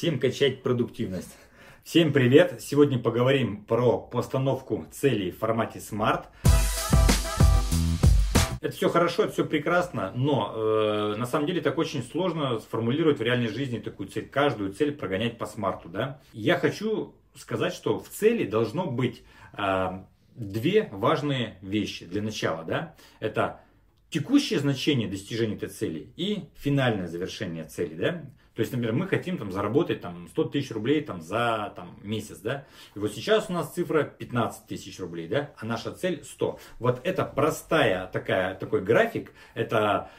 Всем качать продуктивность. Всем привет! Сегодня поговорим про постановку целей в формате Smart. Это все хорошо, это все прекрасно, но э, на самом деле так очень сложно сформулировать в реальной жизни такую цель, каждую цель прогонять по смарту. Да? Я хочу сказать, что в цели должно быть э, две важные вещи для начала. Да? Это текущее значение достижения этой цели и финальное завершение цели. Да? То есть, например, мы хотим там, заработать там, 100 тысяч рублей там, за там, месяц. Да? И вот сейчас у нас цифра 15 тысяч рублей, да? а наша цель 100. Вот это простая такая, такой график, это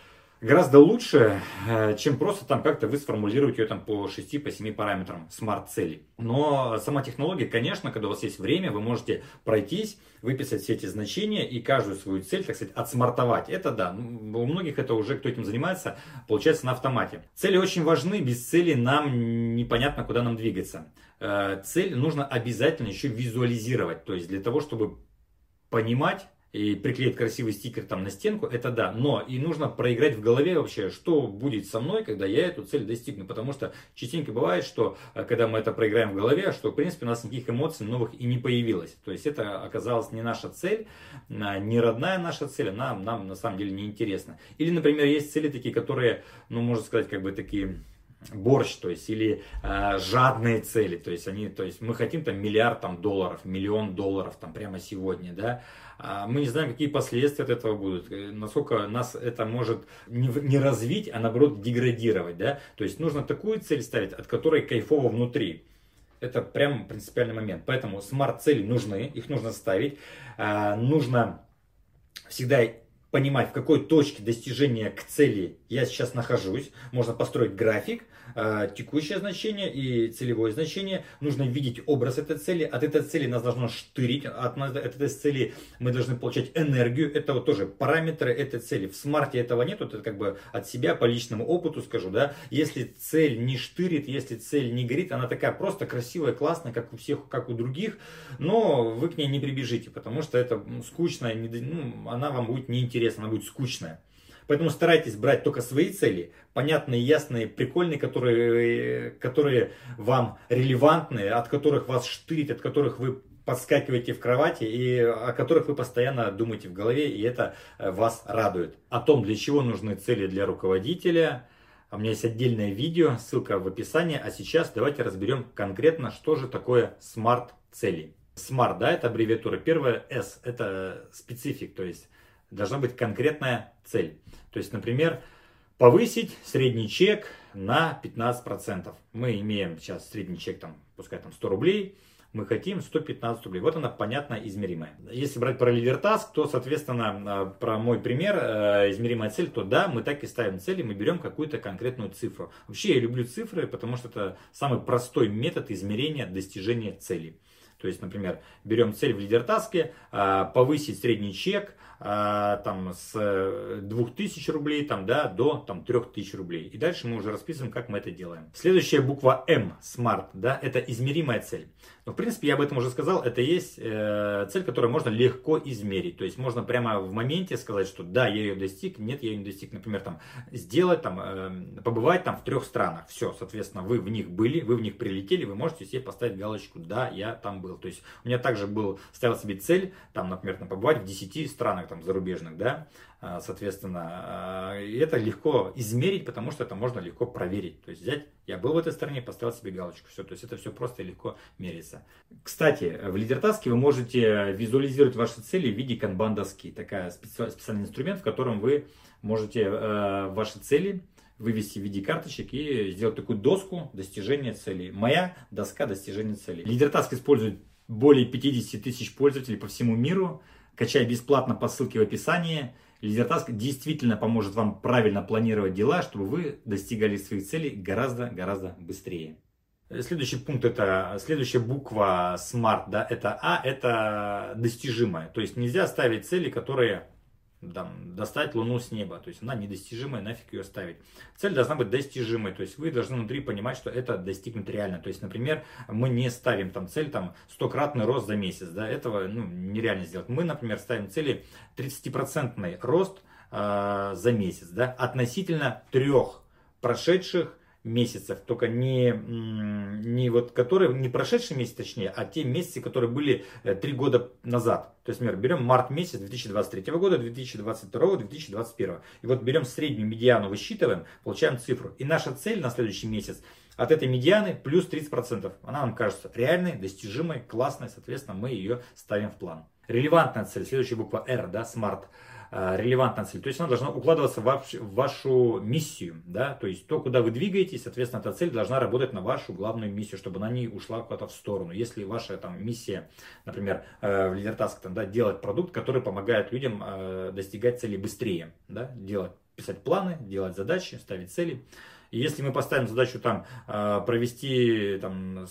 гораздо лучше, э, чем просто там как-то вы сформулируете ее там по 6, по 7 параметрам смарт-целей. Но сама технология, конечно, когда у вас есть время, вы можете пройтись, выписать все эти значения и каждую свою цель, так сказать, отсмартовать. Это да, у многих это уже, кто этим занимается, получается на автомате. Цели очень важны, без цели нам непонятно, куда нам двигаться. Э, цель нужно обязательно еще визуализировать, то есть для того, чтобы понимать, и приклеить красивый стикер там на стенку, это да. Но и нужно проиграть в голове вообще, что будет со мной, когда я эту цель достигну. Потому что частенько бывает, что э, когда мы это проиграем в голове, что в принципе у нас никаких эмоций новых и не появилось. То есть это оказалась не наша цель, не родная наша цель, она нам на самом деле не интересна. Или, например, есть цели такие, которые, ну, можно сказать, как бы такие борщ, то есть, или э, жадные цели, то есть, они, то есть, мы хотим там миллиард там, долларов, миллион долларов там прямо сегодня, да, а мы не знаем, какие последствия от этого будут, э, насколько нас это может не, не развить, а наоборот деградировать, да, то есть, нужно такую цель ставить, от которой кайфово внутри, это прям принципиальный момент, поэтому смарт-цели нужны, их нужно ставить, э, нужно всегда понимать, в какой точке достижения к цели я сейчас нахожусь. Можно построить график, э, текущее значение и целевое значение. Нужно видеть образ этой цели. От этой цели нас должно штырить. От, от этой цели мы должны получать энергию. Это вот тоже параметры этой цели. В смарте этого нет. Это как бы от себя по личному опыту скажу. да. Если цель не штырит, если цель не горит, она такая просто красивая, классная, как у всех, как у других. Но вы к ней не прибежите, потому что это скучно, ну, она вам будет неинтересна, она будет скучная. Поэтому старайтесь брать только свои цели, понятные, ясные, прикольные, которые, которые вам релевантны, от которых вас штырит, от которых вы подскакиваете в кровати и о которых вы постоянно думаете в голове, и это э, вас радует. О том, для чего нужны цели для руководителя, у меня есть отдельное видео, ссылка в описании. А сейчас давайте разберем конкретно, что же такое смарт-цели. Smart, да, это аббревиатура. Первое S, это специфик, то есть должна быть конкретная цель. То есть, например, повысить средний чек на 15%. Мы имеем сейчас средний чек, там, пускай там 100 рублей, мы хотим 115 рублей. Вот она понятно измеримая. Если брать про лидертаск, то, соответственно, а, про мой пример, э, измеримая цель, то да, мы так и ставим цели, мы берем какую-то конкретную цифру. Вообще я люблю цифры, потому что это самый простой метод измерения достижения цели. То есть, например, берем цель в лидертаске, а, повысить средний чек а, там, с 2000 э, рублей там, да, до там, 3000 рублей. И дальше мы уже расписываем, как мы это делаем. Следующая буква М, Smart, да, это измеримая цель. Но, в принципе, я об этом уже сказал, это есть э, цель, которую можно легко измерить. То есть, можно прямо в моменте сказать, что да, я ее достиг, нет, я ее не достиг. Например, там, сделать, там, э, побывать там в трех странах. Все, соответственно, вы в них были, вы в них прилетели, вы можете себе поставить галочку, да, я там был. То есть, у меня также был, ставил себе цель, там, например, там, побывать в 10 странах там, зарубежных, да, а, соответственно, а, это легко измерить, потому что это можно легко проверить. То есть взять, я был в этой стране, поставил себе галочку, все, то есть это все просто и легко меряется. Кстати, в лидертаске вы можете визуализировать ваши цели в виде канбан-доски, такая специальный инструмент, в котором вы можете э, ваши цели вывести в виде карточек и сделать такую доску достижения целей. Моя доска достижения целей. Лидертаск использует более 50 тысяч пользователей по всему миру. Качай бесплатно по ссылке в описании. Лидертаск действительно поможет вам правильно планировать дела, чтобы вы достигали своих целей гораздо-гораздо быстрее. Следующий пункт это следующая буква SMART, да, это А, это достижимое. То есть нельзя ставить цели, которые там, достать Луну с неба. То есть она недостижимая, нафиг ее ставить. Цель должна быть достижимой. То есть вы должны внутри понимать, что это достигнуть реально. То есть, например, мы не ставим там цель там стократный рост за месяц. Да, этого ну, нереально сделать. Мы, например, ставим цели 30% рост э, за месяц. Да, относительно трех прошедших месяцев. Только не не вот которые, не прошедшие месяцы, точнее, а те месяцы, которые были э, три года назад. То есть, например, берем март месяц 2023 года, 2022, 2021. И вот берем среднюю медиану, высчитываем, получаем цифру. И наша цель на следующий месяц от этой медианы плюс 30%. Она нам кажется реальной, достижимой, классной, соответственно, мы ее ставим в план. Релевантная цель, следующая буква R, да, SMART. Э, релевантная цель. То есть она должна укладываться в вашу миссию, да, то есть то, куда вы двигаетесь, соответственно, эта цель должна работать на вашу главную миссию, чтобы она не ушла куда-то в сторону. Если ваша там миссия, например, э, в лидертаск, там, да, делать продукт, который помогает людям э, достигать цели быстрее, да, делать, писать планы, делать задачи, ставить цели. И если мы поставим задачу там провести там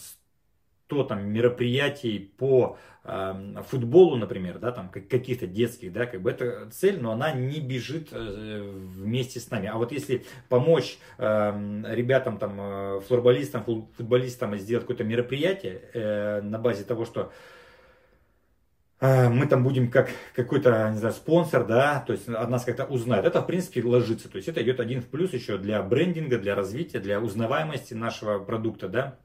100 там, мероприятий по э, футболу, например, да, там, каких-то детских, да, как бы это цель, но она не бежит э, вместе с нами. А вот если помочь э, ребятам, там, э, флорболистам, футболистам сделать какое-то мероприятие э, на базе того, что э, мы там будем как какой-то, не знаю, спонсор, да, то есть от нас как-то узнают. Это, в принципе, ложится. То есть это идет один в плюс еще для брендинга, для развития, для узнаваемости нашего продукта, да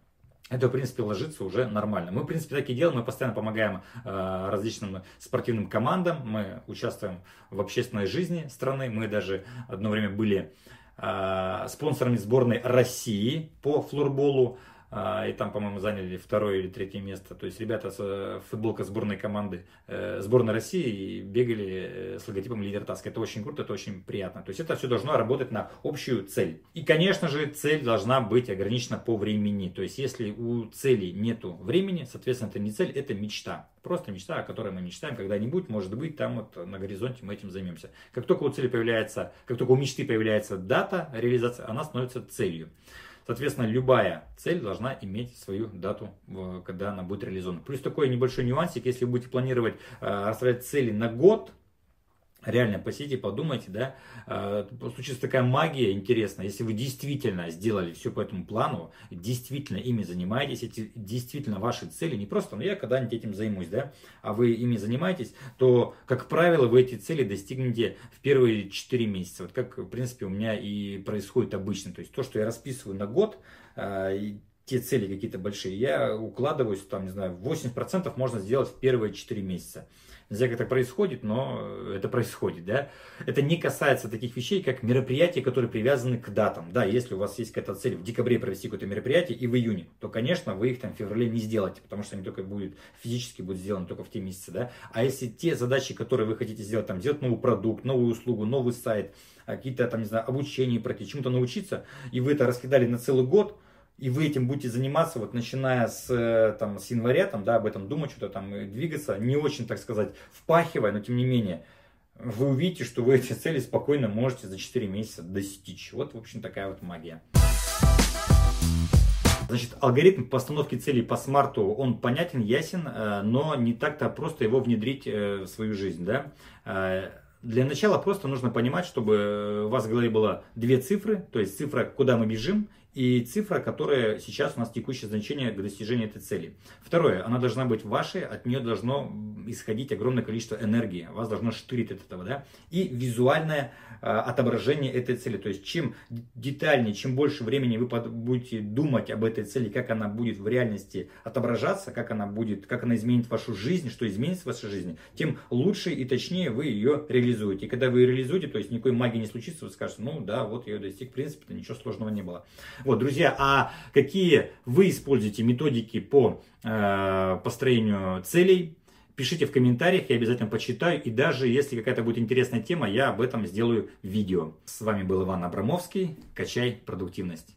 это, в принципе, ложится уже нормально. Мы, в принципе, так и делаем. Мы постоянно помогаем э, различным спортивным командам. Мы участвуем в общественной жизни страны. Мы даже одно время были э, спонсорами сборной России по флорболу. А, и там, по-моему, заняли второе или третье место. То есть ребята с э, футболка сборной команды, э, сборной России бегали э, с логотипом Лидер Таск. Это очень круто, это очень приятно. То есть это все должно работать на общую цель. И, конечно же, цель должна быть ограничена по времени. То есть если у цели нету времени, соответственно, это не цель, это мечта. Просто мечта, о которой мы мечтаем когда-нибудь, может быть, там вот на горизонте мы этим займемся. Как только у цели появляется, как только у мечты появляется дата реализации, она становится целью. Соответственно, любая цель должна иметь свою дату, когда она будет реализована. Плюс такой небольшой нюансик, если вы будете планировать э, расставлять цели на год, реально посидите, подумайте, да, э, случится такая магия интересная, если вы действительно сделали все по этому плану, действительно ими занимаетесь, эти действительно ваши цели, не просто, ну я когда-нибудь этим займусь, да, а вы ими занимаетесь, то, как правило, вы эти цели достигнете в первые 4 месяца, вот как, в принципе, у меня и происходит обычно, то есть то, что я расписываю на год, э, те цели какие-то большие, я укладываюсь, там, не знаю, 80% можно сделать в первые 4 месяца. Не знаю, как это происходит, но это происходит, да. Это не касается таких вещей, как мероприятия, которые привязаны к датам. Да, если у вас есть какая-то цель в декабре провести какое-то мероприятие и в июне, то, конечно, вы их там в феврале не сделаете, потому что они только будут физически будут сделаны только в те месяцы, да. А если те задачи, которые вы хотите сделать, там, сделать новый продукт, новую услугу, новый сайт, какие-то там, не знаю, обучение пройти, чему-то научиться, и вы это раскидали на целый год, и вы этим будете заниматься, вот начиная с, э, там, с января, там, да, об этом думать, что-то там двигаться, не очень, так сказать, впахивая, но тем не менее, вы увидите, что вы эти цели спокойно можете за 4 месяца достичь. Вот, в общем, такая вот магия. Значит, алгоритм постановки целей по смарту, он понятен, ясен, э, но не так-то просто его внедрить э, в свою жизнь, да. Для начала просто нужно понимать, чтобы у вас в голове было две цифры, то есть цифра, куда мы бежим, и цифра, которая сейчас у нас текущее значение к достижению этой цели. Второе, она должна быть вашей, от нее должно исходить огромное количество энергии, вас должно штырить от этого, да, и визуальное э, отображение этой цели, то есть чем детальнее, чем больше времени вы будете думать об этой цели, как она будет в реальности отображаться, как она будет, как она изменит вашу жизнь, что изменится в вашей жизни, тем лучше и точнее вы ее реализуете. И когда вы ее реализуете, то есть никакой магии не случится, вы скажете, ну да, вот я ее достиг, в принципе, ничего сложного не было. Вот, друзья, а какие вы используете методики по э, построению целей? Пишите в комментариях, я обязательно почитаю. И даже если какая-то будет интересная тема, я об этом сделаю видео. С вами был Иван Абрамовский. Качай продуктивность.